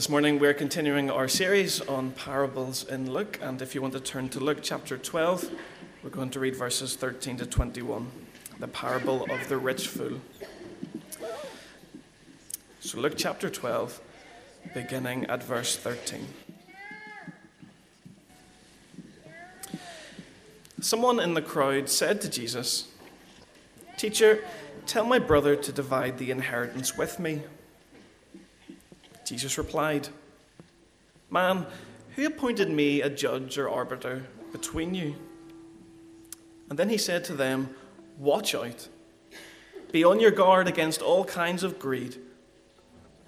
this morning we're continuing our series on parables in Luke, and if you want to turn to Luke chapter 12, we're going to read verses 13 to 21, the parable of the rich fool. So, Luke chapter 12, beginning at verse 13. Someone in the crowd said to Jesus, Teacher, tell my brother to divide the inheritance with me. Jesus replied, Man, who appointed me a judge or arbiter between you? And then he said to them, Watch out. Be on your guard against all kinds of greed.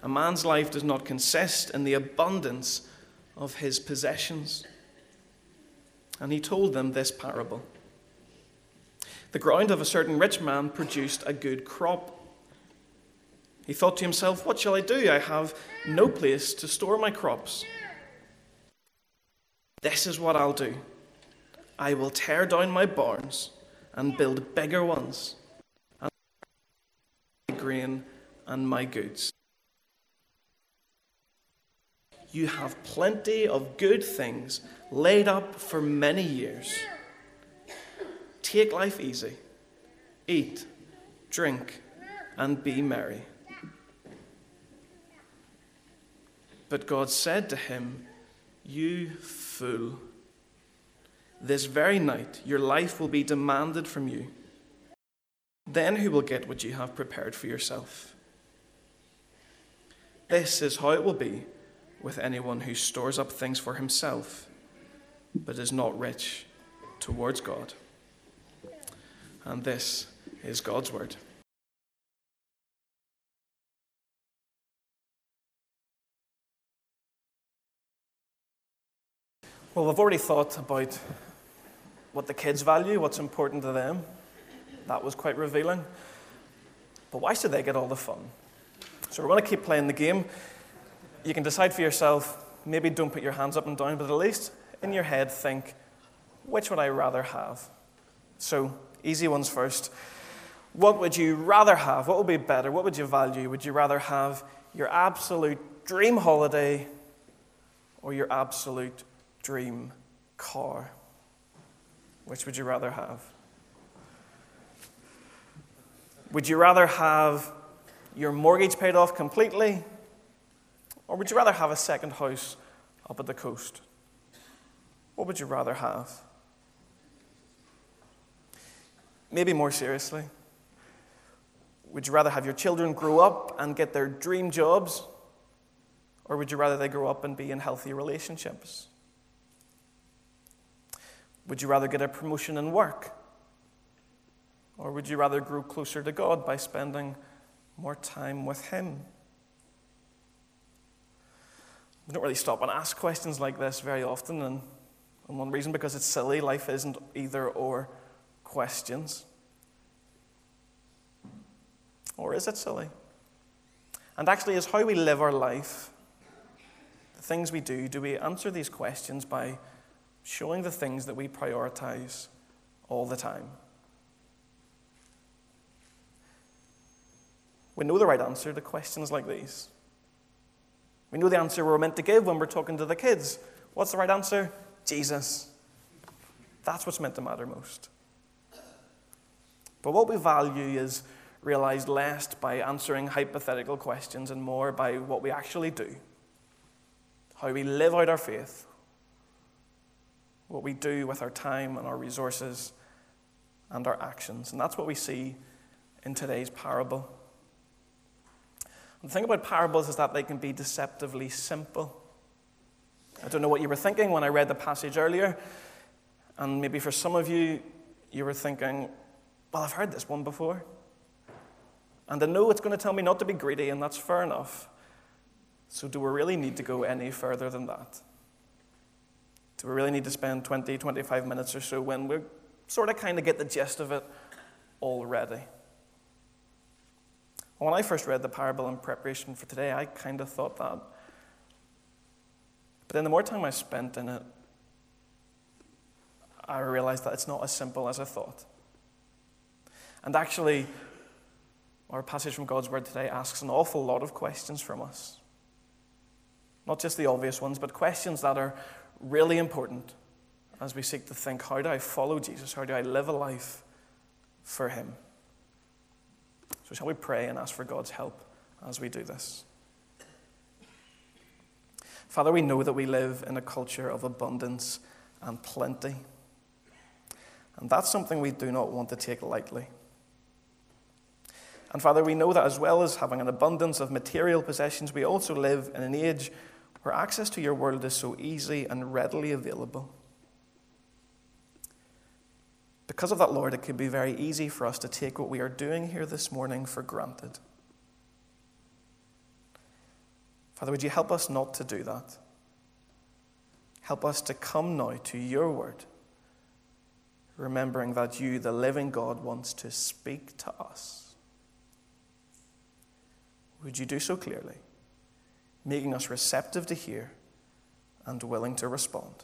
A man's life does not consist in the abundance of his possessions. And he told them this parable The ground of a certain rich man produced a good crop. He thought to himself, What shall I do? I have no place to store my crops. This is what I'll do I will tear down my barns and build bigger ones, and my grain and my goods. You have plenty of good things laid up for many years. Take life easy, eat, drink, and be merry. But God said to him, You fool, this very night your life will be demanded from you. Then who will get what you have prepared for yourself? This is how it will be with anyone who stores up things for himself, but is not rich towards God. And this is God's word. Well, we've already thought about what the kids value, what's important to them. That was quite revealing. But why should they get all the fun? So we're going to keep playing the game. You can decide for yourself. Maybe don't put your hands up and down, but at least in your head think, which would I rather have? So, easy ones first. What would you rather have? What would be better? What would you value? Would you rather have your absolute dream holiday or your absolute dream car? Which would you rather have? Would you rather have your mortgage paid off completely? Or would you rather have a second house up at the coast? What would you rather have? Maybe more seriously, would you rather have your children grow up and get their dream jobs? Or would you rather they grow up and be in healthy relationships? Would you rather get a promotion in work? Or would you rather grow closer to God by spending more time with Him? We don't really stop and ask questions like this very often, and, and one reason because it's silly. Life isn't either or questions. Or is it silly? And actually, is how we live our life, the things we do, do we answer these questions by showing the things that we prioritize all the time. We know the right answer to questions like these. We know the answer we're meant to give when we're talking to the kids. What's the right answer? Jesus. That's what's meant to matter most. But what we value is realized less by answering hypothetical questions and more by what we actually do. How we live out our faith, what we do with our time and our resources and our actions. And that's what we see in today's parable. And the thing about parables is that they can be deceptively simple. I don't know what you were thinking when I read the passage earlier, and maybe for some of you, you were thinking, well, I've heard this one before. And I know it's going to tell me not to be greedy, and that's fair enough. So, do we really need to go any further than that? Do we really need to spend 20, 25 minutes or so when we sort of kind of get the gist of it already? When I first read the parable in preparation for today, I kind of thought that. But then the more time I spent in it, I realized that it's not as simple as I thought. And actually, our passage from God's Word today asks an awful lot of questions from us. Not just the obvious ones, but questions that are really important as we seek to think how do I follow Jesus? How do I live a life for Him? So, shall we pray and ask for God's help as we do this? Father, we know that we live in a culture of abundance and plenty. And that's something we do not want to take lightly. And Father, we know that as well as having an abundance of material possessions, we also live in an age where access to your world is so easy and readily available. Because of that, Lord, it could be very easy for us to take what we are doing here this morning for granted. Father, would you help us not to do that? Help us to come now to your word, remembering that you, the living God, wants to speak to us. Would you do so clearly, making us receptive to hear and willing to respond?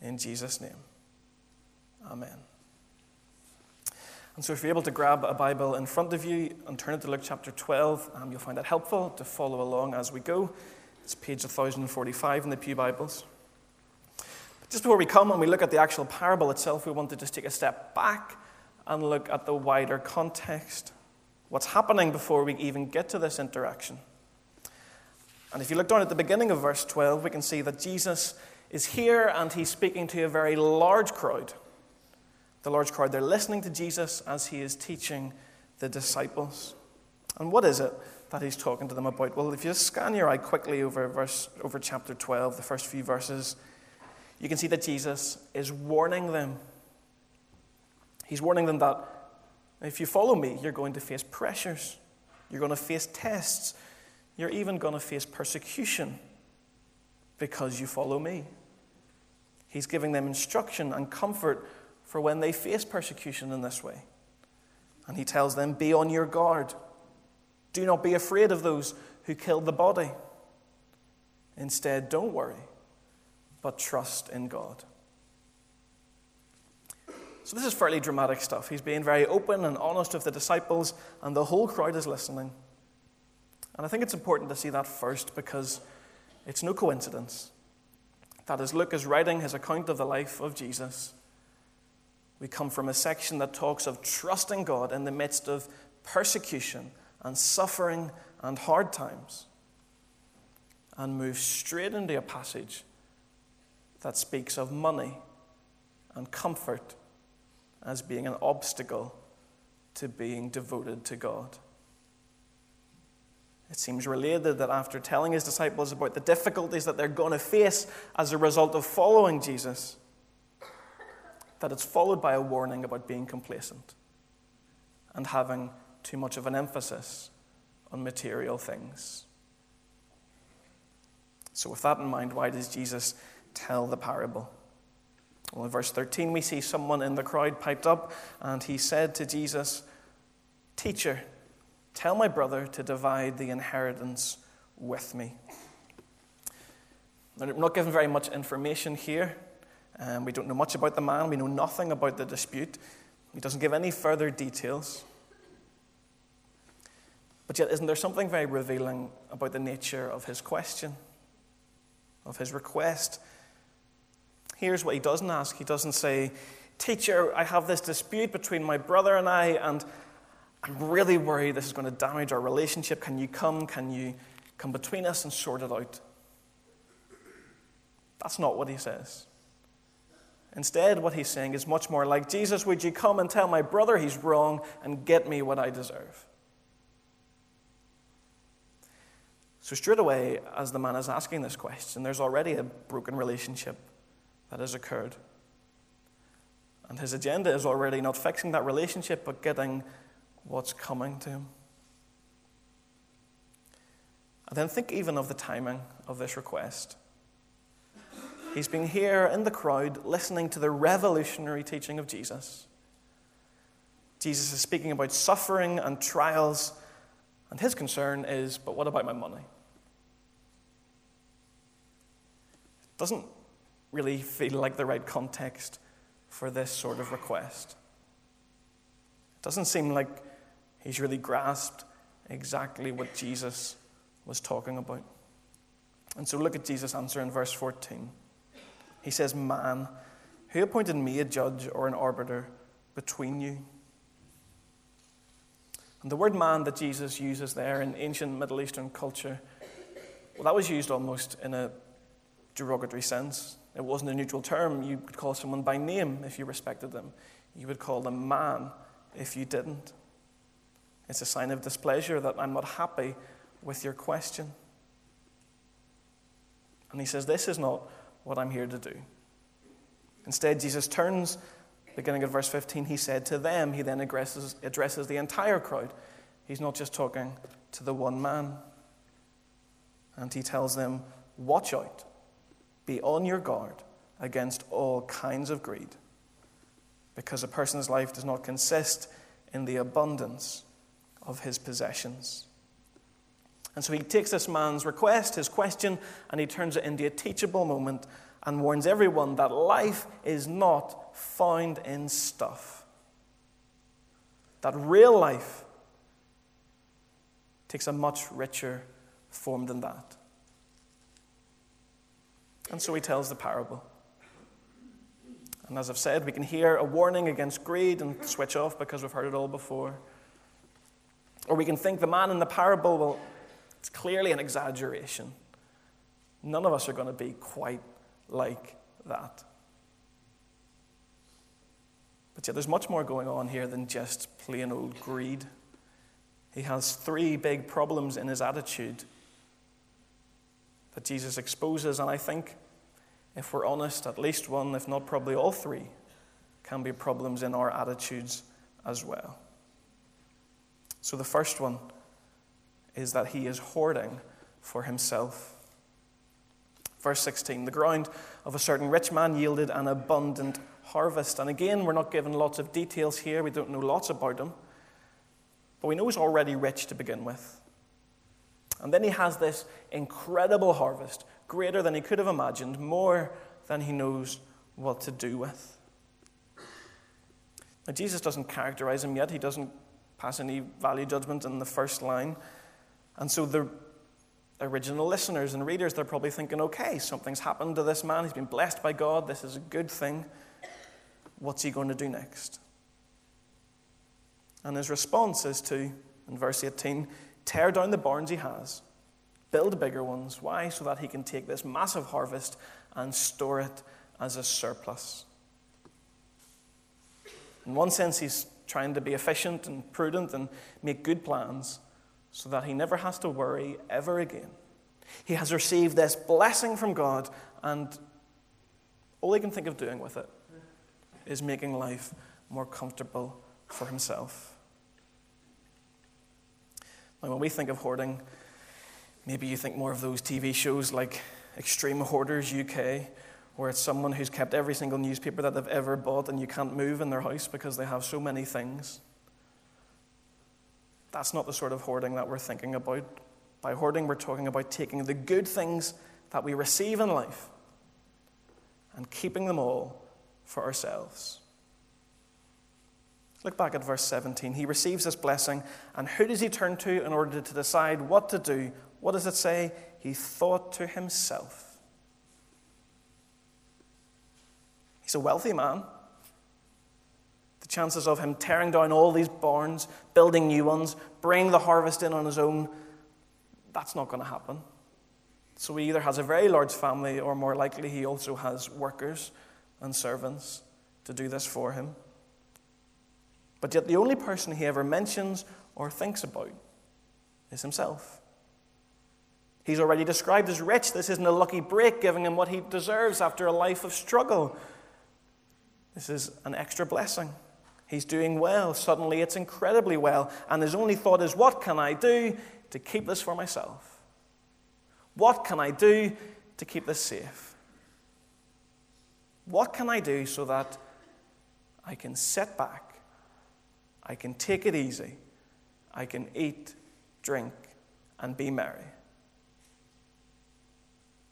In Jesus' name, amen. And so, if you're able to grab a Bible in front of you and turn it to Luke chapter 12, um, you'll find that helpful to follow along as we go. It's page 1045 in the Pew Bibles. But just before we come and we look at the actual parable itself, we want to just take a step back and look at the wider context. What's happening before we even get to this interaction? And if you look down at the beginning of verse 12, we can see that Jesus is here and he's speaking to a very large crowd the large crowd. They're listening to Jesus as he is teaching the disciples. And what is it that he's talking to them about? Well, if you scan your eye quickly over, verse, over chapter 12, the first few verses, you can see that Jesus is warning them. He's warning them that if you follow me, you're going to face pressures, you're going to face tests, you're even going to face persecution because you follow me. He's giving them instruction and comfort for when they face persecution in this way. And he tells them, Be on your guard. Do not be afraid of those who kill the body. Instead, don't worry, but trust in God. So, this is fairly dramatic stuff. He's being very open and honest with the disciples, and the whole crowd is listening. And I think it's important to see that first because it's no coincidence that as Luke is writing his account of the life of Jesus, we come from a section that talks of trusting God in the midst of persecution and suffering and hard times, and move straight into a passage that speaks of money and comfort as being an obstacle to being devoted to God. It seems related that after telling his disciples about the difficulties that they're going to face as a result of following Jesus, that it's followed by a warning about being complacent and having too much of an emphasis on material things. So, with that in mind, why does Jesus tell the parable? Well, in verse 13, we see someone in the crowd piped up, and he said to Jesus, Teacher, tell my brother to divide the inheritance with me. I'm not given very much information here. Um, we don't know much about the man. We know nothing about the dispute. He doesn't give any further details. But yet, isn't there something very revealing about the nature of his question, of his request? Here's what he doesn't ask. He doesn't say, Teacher, I have this dispute between my brother and I, and I'm really worried this is going to damage our relationship. Can you come? Can you come between us and sort it out? That's not what he says. Instead, what he's saying is much more like Jesus, would you come and tell my brother he's wrong and get me what I deserve? So, straight away, as the man is asking this question, there's already a broken relationship that has occurred. And his agenda is already not fixing that relationship, but getting what's coming to him. And then think even of the timing of this request. He's been here in the crowd listening to the revolutionary teaching of Jesus. Jesus is speaking about suffering and trials, and his concern is but what about my money? It doesn't really feel like the right context for this sort of request. It doesn't seem like he's really grasped exactly what Jesus was talking about. And so look at Jesus' answer in verse 14. He says, Man, who appointed me a judge or an arbiter between you? And the word man that Jesus uses there in ancient Middle Eastern culture, well, that was used almost in a derogatory sense. It wasn't a neutral term. You could call someone by name if you respected them. You would call them man if you didn't. It's a sign of displeasure that I'm not happy with your question. And he says, This is not what I'm here to do. Instead, Jesus turns, beginning at verse 15, he said to them, he then addresses, addresses the entire crowd. He's not just talking to the one man. And he tells them, Watch out, be on your guard against all kinds of greed, because a person's life does not consist in the abundance of his possessions. And so he takes this man's request, his question, and he turns it into a teachable moment and warns everyone that life is not found in stuff. That real life takes a much richer form than that. And so he tells the parable. And as I've said, we can hear a warning against greed and switch off because we've heard it all before. Or we can think the man in the parable, well, it's clearly an exaggeration. None of us are going to be quite like that. But yet, there's much more going on here than just plain old greed. He has three big problems in his attitude that Jesus exposes, and I think, if we're honest, at least one, if not probably all three, can be problems in our attitudes as well. So, the first one is that he is hoarding for himself. Verse 16 The ground of a certain rich man yielded an abundant harvest. And again, we're not given lots of details here, we don't know lots about him. But we know he's already rich to begin with. And then he has this incredible harvest, greater than he could have imagined, more than he knows what to do with. Now, Jesus doesn't characterize him yet, he doesn't pass any value judgment in the first line. And so the original listeners and readers, they're probably thinking, okay, something's happened to this man. He's been blessed by God. This is a good thing. What's he going to do next? And his response is to, in verse 18, tear down the barns he has, build bigger ones. Why? So that he can take this massive harvest and store it as a surplus. In one sense, he's trying to be efficient and prudent and make good plans so that he never has to worry ever again. He has received this blessing from God, and all he can think of doing with it is making life more comfortable for himself. Now, when we think of hoarding, maybe you think more of those TV shows like Extreme Hoarders UK, where it's someone who's kept every single newspaper that they've ever bought and you can't move in their house because they have so many things. That's not the sort of hoarding that we're thinking about. By hoarding, we're talking about taking the good things that we receive in life and keeping them all for ourselves. Look back at verse 17. He receives this blessing, and who does he turn to in order to decide what to do? What does it say? He thought to himself. He's a wealthy man the chances of him tearing down all these barns, building new ones, bringing the harvest in on his own, that's not going to happen. So he either has a very large family, or more likely, he also has workers and servants to do this for him. But yet, the only person he ever mentions or thinks about is himself. He's already described as rich. This isn't a lucky break giving him what he deserves after a life of struggle. This is an extra blessing. He's doing well. Suddenly it's incredibly well. And his only thought is, what can I do to keep this for myself? What can I do to keep this safe? What can I do so that I can sit back, I can take it easy, I can eat, drink, and be merry?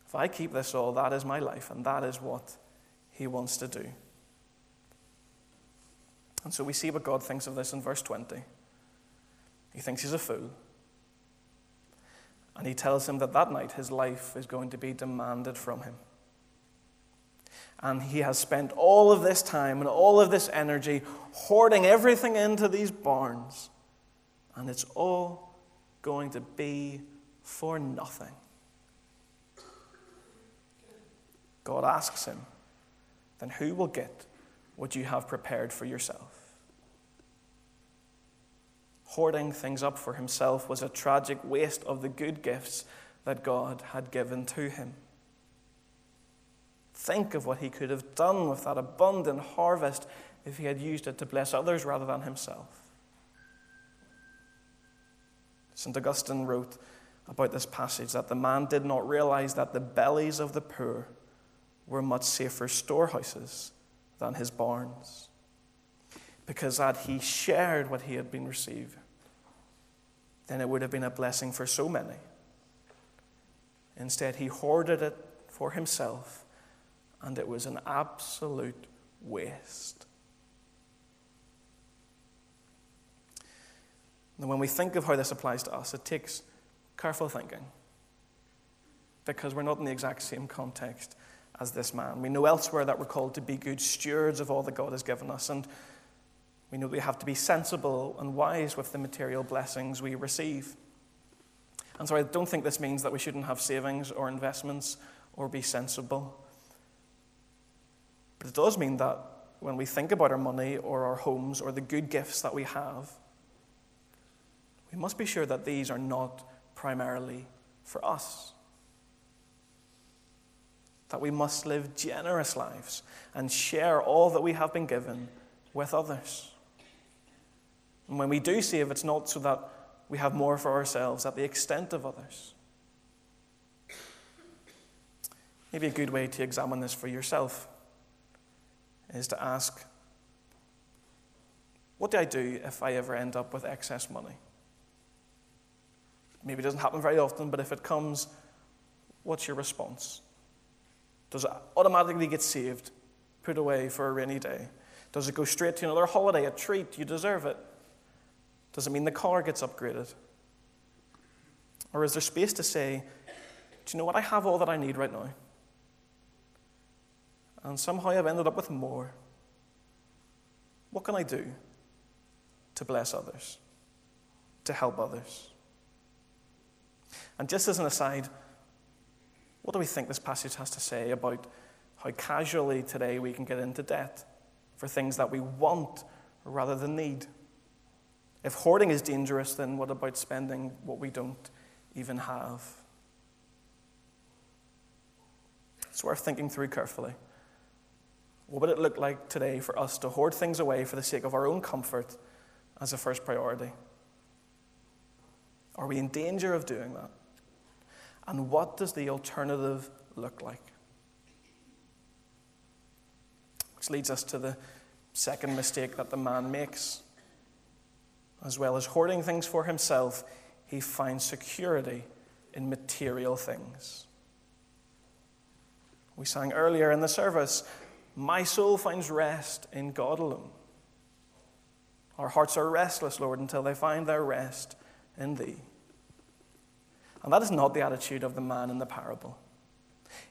If I keep this all, that is my life, and that is what he wants to do. And so we see what God thinks of this in verse 20. He thinks he's a fool. And he tells him that that night his life is going to be demanded from him. And he has spent all of this time and all of this energy hoarding everything into these barns. And it's all going to be for nothing. God asks him, Then who will get what you have prepared for yourself? Hoarding things up for himself was a tragic waste of the good gifts that God had given to him. Think of what he could have done with that abundant harvest if he had used it to bless others rather than himself. St. Augustine wrote about this passage that the man did not realize that the bellies of the poor were much safer storehouses than his barns, because had he shared what he had been receiving, then it would have been a blessing for so many. Instead, he hoarded it for himself, and it was an absolute waste. And when we think of how this applies to us, it takes careful thinking because we're not in the exact same context as this man. We know elsewhere that we're called to be good stewards of all that God has given us, and we know we have to be sensible and wise with the material blessings we receive. And so I don't think this means that we shouldn't have savings or investments or be sensible. But it does mean that when we think about our money or our homes or the good gifts that we have, we must be sure that these are not primarily for us that we must live generous lives and share all that we have been given with others. And when we do save, it's not so that we have more for ourselves at the extent of others. Maybe a good way to examine this for yourself is to ask what do I do if I ever end up with excess money? Maybe it doesn't happen very often, but if it comes, what's your response? Does it automatically get saved, put away for a rainy day? Does it go straight to another holiday, a treat? You deserve it. Does it mean the car gets upgraded? Or is there space to say, do you know what? I have all that I need right now. And somehow I've ended up with more. What can I do to bless others, to help others? And just as an aside, what do we think this passage has to say about how casually today we can get into debt for things that we want rather than need? If hoarding is dangerous, then what about spending what we don't even have? It's worth thinking through carefully. What would it look like today for us to hoard things away for the sake of our own comfort as a first priority? Are we in danger of doing that? And what does the alternative look like? Which leads us to the second mistake that the man makes. As well as hoarding things for himself, he finds security in material things. We sang earlier in the service, My soul finds rest in God alone. Our hearts are restless, Lord, until they find their rest in Thee. And that is not the attitude of the man in the parable.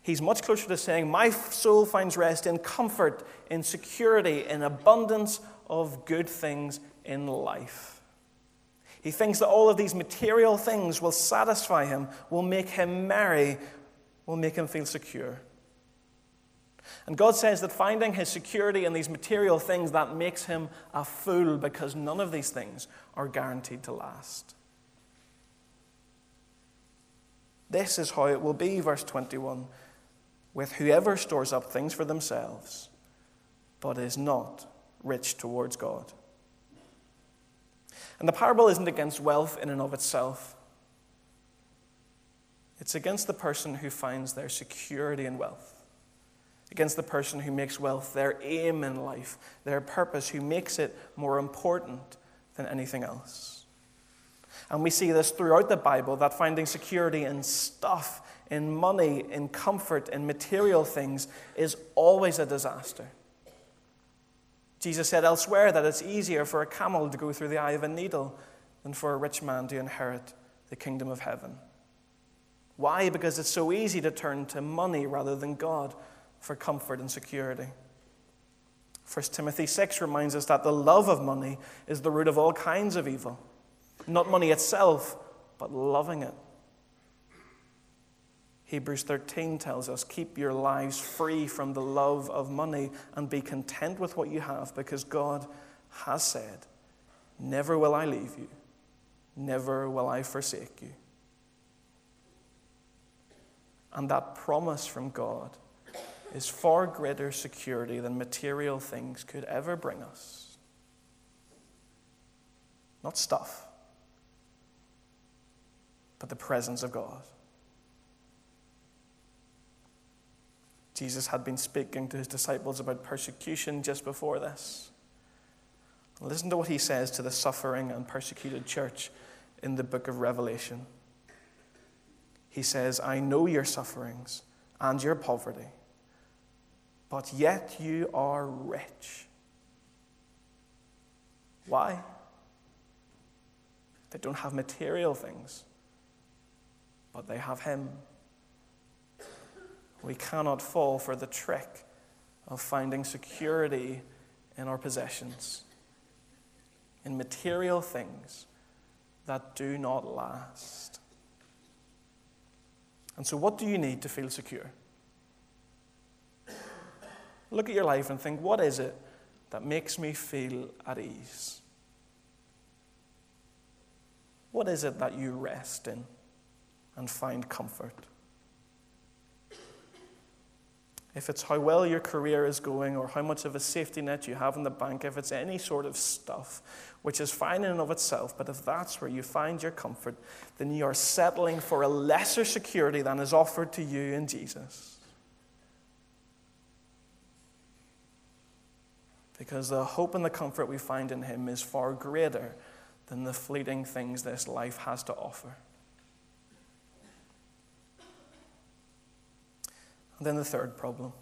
He's much closer to saying, My soul finds rest in comfort, in security, in abundance of good things in life. He thinks that all of these material things will satisfy him, will make him merry, will make him feel secure. And God says that finding his security in these material things that makes him a fool because none of these things are guaranteed to last. This is how it will be, verse 21, with whoever stores up things for themselves, but is not rich towards God. And the parable isn't against wealth in and of itself. It's against the person who finds their security in wealth, against the person who makes wealth their aim in life, their purpose, who makes it more important than anything else. And we see this throughout the Bible that finding security in stuff, in money, in comfort, in material things is always a disaster. Jesus said elsewhere that it's easier for a camel to go through the eye of a needle than for a rich man to inherit the kingdom of heaven. Why? Because it's so easy to turn to money rather than God for comfort and security. 1 Timothy 6 reminds us that the love of money is the root of all kinds of evil. Not money itself, but loving it. Hebrews 13 tells us keep your lives free from the love of money and be content with what you have because God has said, Never will I leave you, never will I forsake you. And that promise from God is far greater security than material things could ever bring us. Not stuff, but the presence of God. Jesus had been speaking to his disciples about persecution just before this. Listen to what he says to the suffering and persecuted church in the book of Revelation. He says, I know your sufferings and your poverty, but yet you are rich. Why? They don't have material things, but they have Him. We cannot fall for the trick of finding security in our possessions, in material things that do not last. And so, what do you need to feel secure? Look at your life and think what is it that makes me feel at ease? What is it that you rest in and find comfort? If it's how well your career is going or how much of a safety net you have in the bank, if it's any sort of stuff, which is fine in and of itself, but if that's where you find your comfort, then you are settling for a lesser security than is offered to you in Jesus. Because the hope and the comfort we find in Him is far greater than the fleeting things this life has to offer. And then the third problem.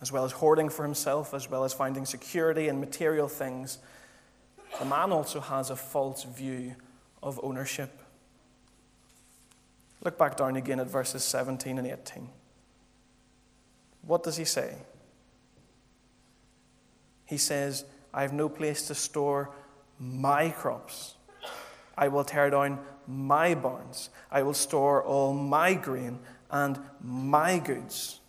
As well as hoarding for himself, as well as finding security in material things, the man also has a false view of ownership. Look back down again at verses 17 and 18. What does he say? He says, I have no place to store my crops. I will tear down my barns. I will store all my grain and my goods.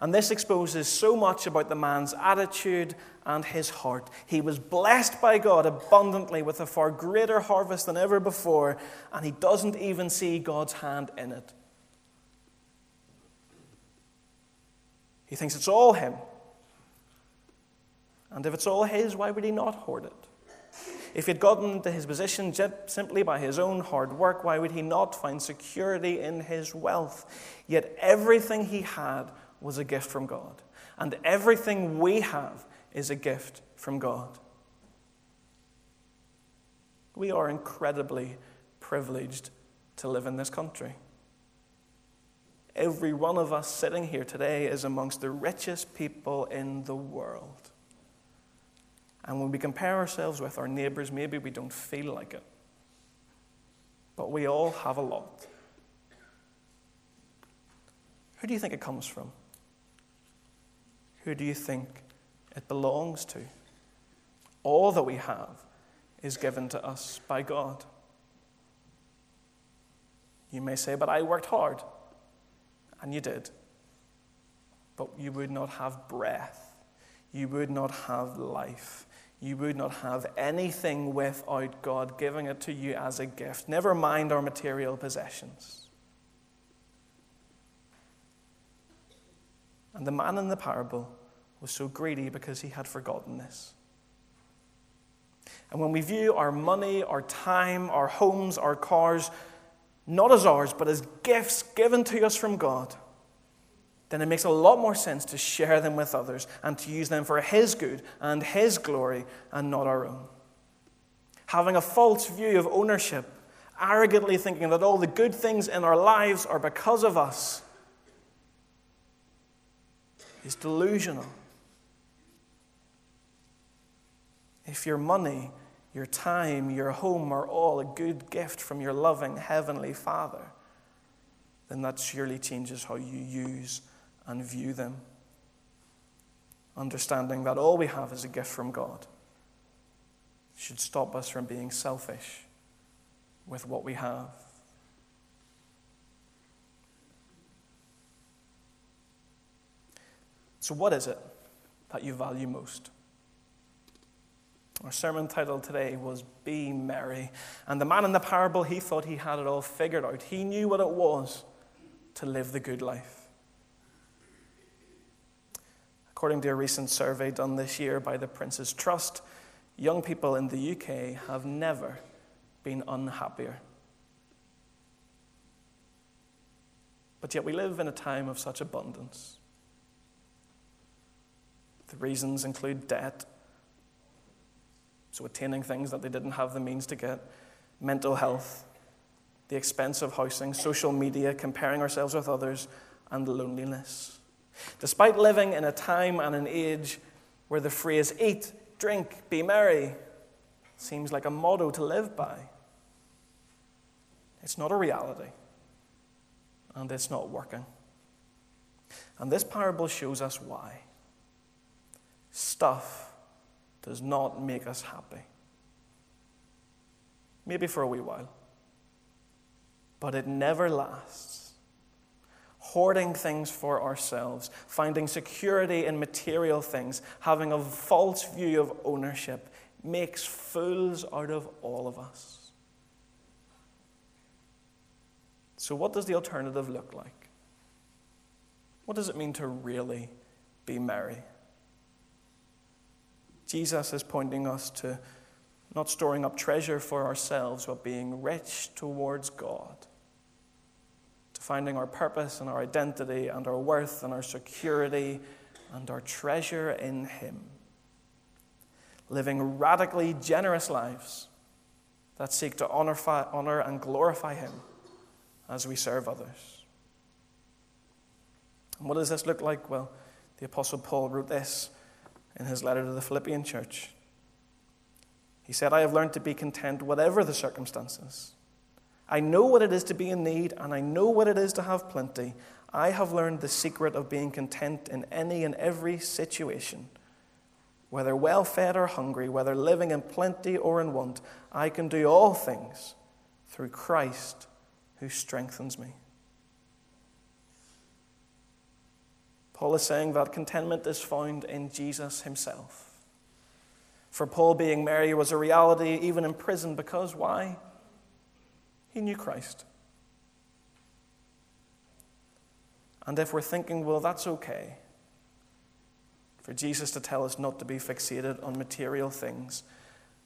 And this exposes so much about the man's attitude and his heart. He was blessed by God abundantly with a far greater harvest than ever before, and he doesn't even see God's hand in it. He thinks it's all him. And if it's all his, why would he not hoard it? If he had gotten into his position simply by his own hard work, why would he not find security in his wealth? Yet everything he had was a gift from God. And everything we have is a gift from God. We are incredibly privileged to live in this country. Every one of us sitting here today is amongst the richest people in the world. And when we compare ourselves with our neighbors, maybe we don't feel like it. But we all have a lot. Who do you think it comes from? Who do you think it belongs to. All that we have is given to us by God. You may say, But I worked hard. And you did. But you would not have breath. You would not have life. You would not have anything without God giving it to you as a gift. Never mind our material possessions. And the man in the parable was so greedy because he had forgotten this. And when we view our money, our time, our homes, our cars, not as ours, but as gifts given to us from God, then it makes a lot more sense to share them with others and to use them for His good and His glory and not our own. Having a false view of ownership, arrogantly thinking that all the good things in our lives are because of us, is delusional. If your money, your time, your home are all a good gift from your loving Heavenly Father, then that surely changes how you use and view them. Understanding that all we have is a gift from God should stop us from being selfish with what we have. So, what is it that you value most? Our sermon title today was Be Merry. And the man in the parable, he thought he had it all figured out. He knew what it was to live the good life. According to a recent survey done this year by the Prince's Trust, young people in the UK have never been unhappier. But yet we live in a time of such abundance. The reasons include debt, so attaining things that they didn't have the means to get, mental health, the expense of housing, social media, comparing ourselves with others, and loneliness. Despite living in a time and an age where the phrase eat, drink, be merry seems like a motto to live by, it's not a reality, and it's not working. And this parable shows us why. Stuff does not make us happy. Maybe for a wee while, but it never lasts. Hoarding things for ourselves, finding security in material things, having a false view of ownership makes fools out of all of us. So, what does the alternative look like? What does it mean to really be merry? Jesus is pointing us to not storing up treasure for ourselves, but being rich towards God. Finding our purpose and our identity and our worth and our security and our treasure in Him. Living radically generous lives that seek to honor, honor and glorify Him as we serve others. And what does this look like? Well, the Apostle Paul wrote this in his letter to the Philippian church. He said, I have learned to be content whatever the circumstances. I know what it is to be in need, and I know what it is to have plenty. I have learned the secret of being content in any and every situation. Whether well fed or hungry, whether living in plenty or in want, I can do all things through Christ who strengthens me. Paul is saying that contentment is found in Jesus himself. For Paul, being merry was a reality even in prison because why? He knew Christ. And if we're thinking, well, that's okay, for Jesus to tell us not to be fixated on material things,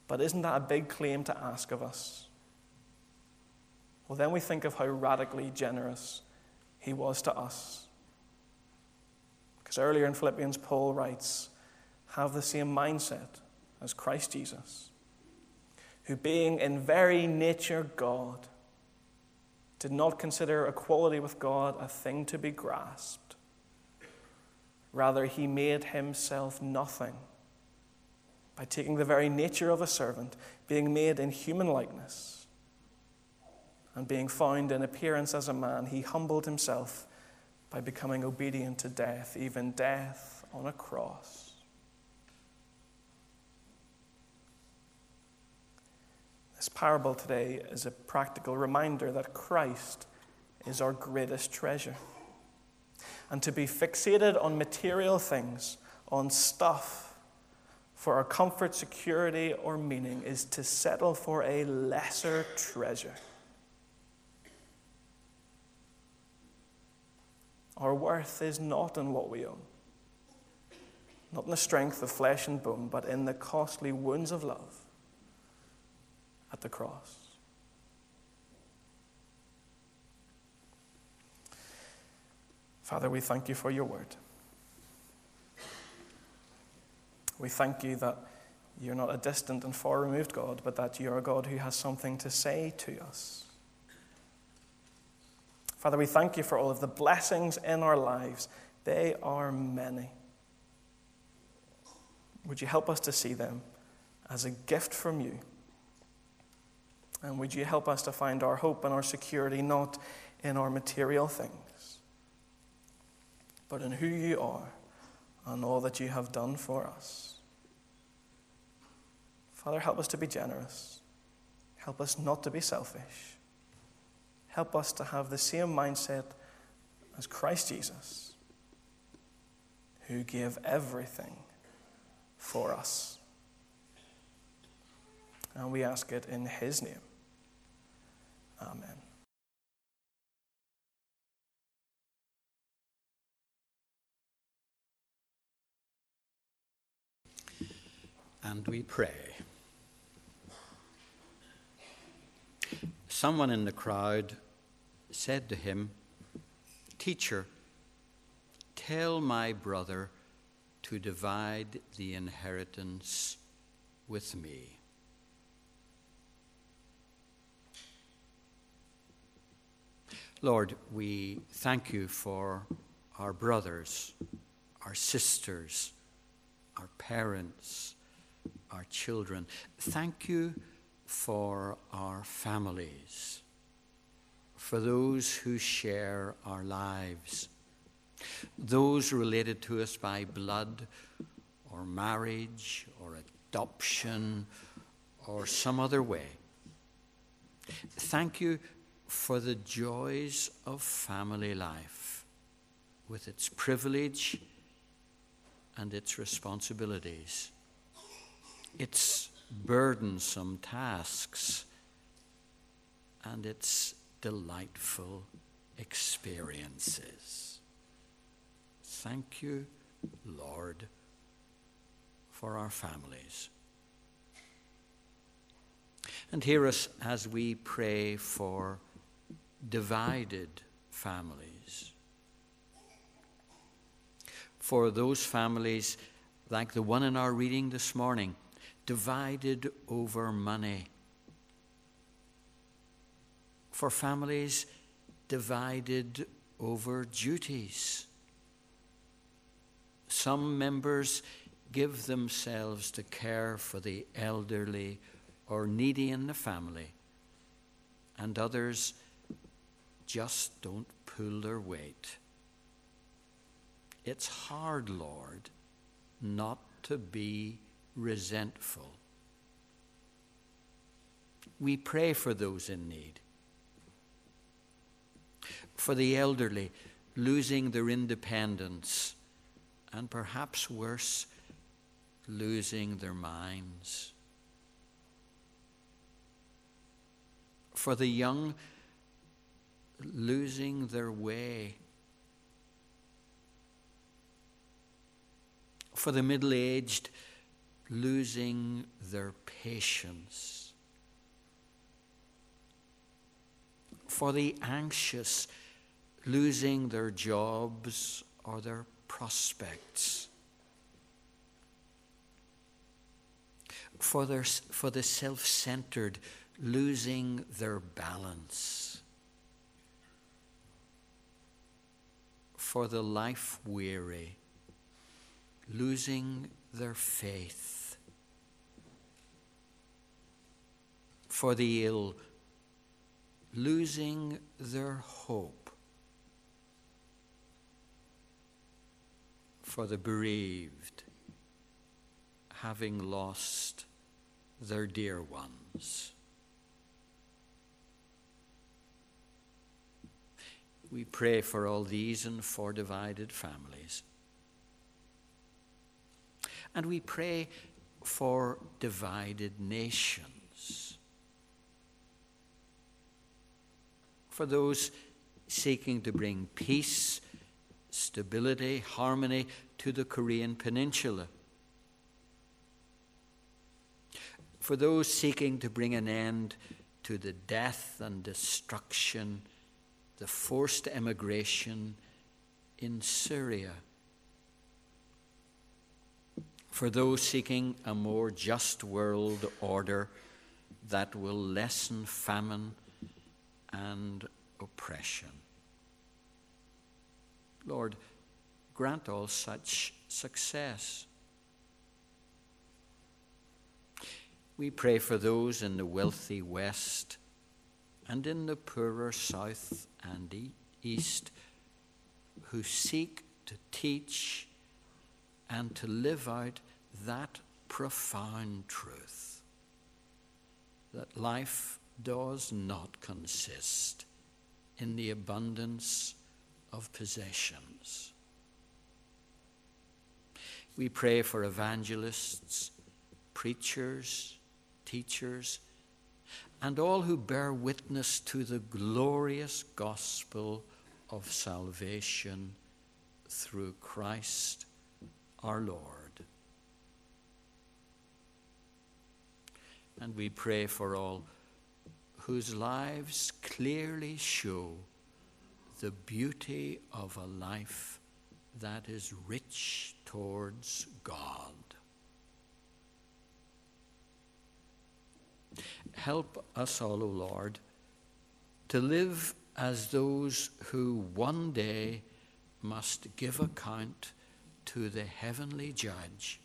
but isn't that a big claim to ask of us? Well, then we think of how radically generous he was to us. Because earlier in Philippians, Paul writes, Have the same mindset as Christ Jesus, who, being in very nature God, did not consider equality with God a thing to be grasped. Rather, he made himself nothing by taking the very nature of a servant, being made in human likeness, and being found in appearance as a man, he humbled himself by becoming obedient to death, even death on a cross. This parable today is a practical reminder that Christ is our greatest treasure. And to be fixated on material things, on stuff, for our comfort, security, or meaning is to settle for a lesser treasure. Our worth is not in what we own, not in the strength of flesh and bone, but in the costly wounds of love at the cross. Father, we thank you for your word. We thank you that you're not a distant and far removed God, but that you're a God who has something to say to us. Father, we thank you for all of the blessings in our lives. They are many. Would you help us to see them as a gift from you? And would you help us to find our hope and our security not in our material things, but in who you are and all that you have done for us. Father, help us to be generous. Help us not to be selfish. Help us to have the same mindset as Christ Jesus, who gave everything for us. And we ask it in His name. Amen. And we pray. Someone in the crowd said to him, Teacher, tell my brother to divide the inheritance with me. Lord, we thank you for our brothers, our sisters, our parents, our children. Thank you for our families, for those who share our lives, those related to us by blood or marriage or adoption or some other way. Thank you for the joys of family life with its privilege and its responsibilities, its burdensome tasks, and its delightful experiences. Thank you, Lord, for our families. And hear us as we pray for divided families. For those families, like the one in our reading this morning, divided over money. For families divided over duties. Some members give themselves to care for the elderly or needy in the family, and others just don't pull their weight. It's hard, Lord, not to be resentful. We pray for those in need. For the elderly, losing their independence, and perhaps worse, losing their minds. For the young, losing their way. For the middle aged, losing their patience. For the anxious, losing their jobs or their prospects. For, their, for the self centered, losing their balance. For the life weary, losing their faith, for the ill, losing their hope, for the bereaved, having lost their dear ones. We pray for all these and for divided families. And we pray for divided nations. For those seeking to bring peace, stability, harmony to the Korean Peninsula. For those seeking to bring an end to the death and destruction the forced emigration in Syria. For those seeking a more just world order that will lessen famine and oppression. Lord, grant all such success. We pray for those in the wealthy West and in the poorer south and east who seek to teach and to live out that profound truth that life does not consist in the abundance of possessions. We pray for evangelists, preachers, teachers, and all who bear witness to the glorious gospel of salvation through Christ our Lord. And we pray for all whose lives clearly show the beauty of a life that is rich towards God. Help us all, O Lord, to live as those who one day must give account to the heavenly judge,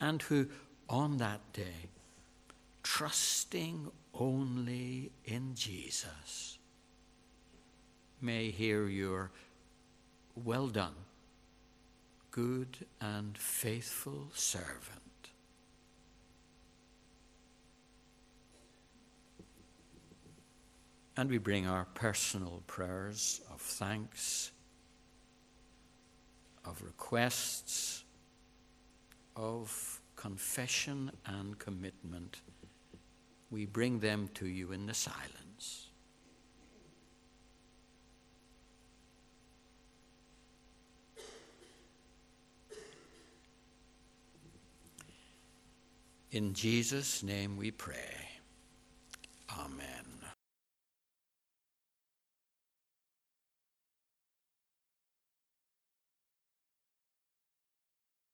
and who on that day, trusting only in Jesus, may hear your well done, good and faithful servant. And we bring our personal prayers of thanks, of requests, of confession and commitment. We bring them to you in the silence. In Jesus' name we pray. Amen.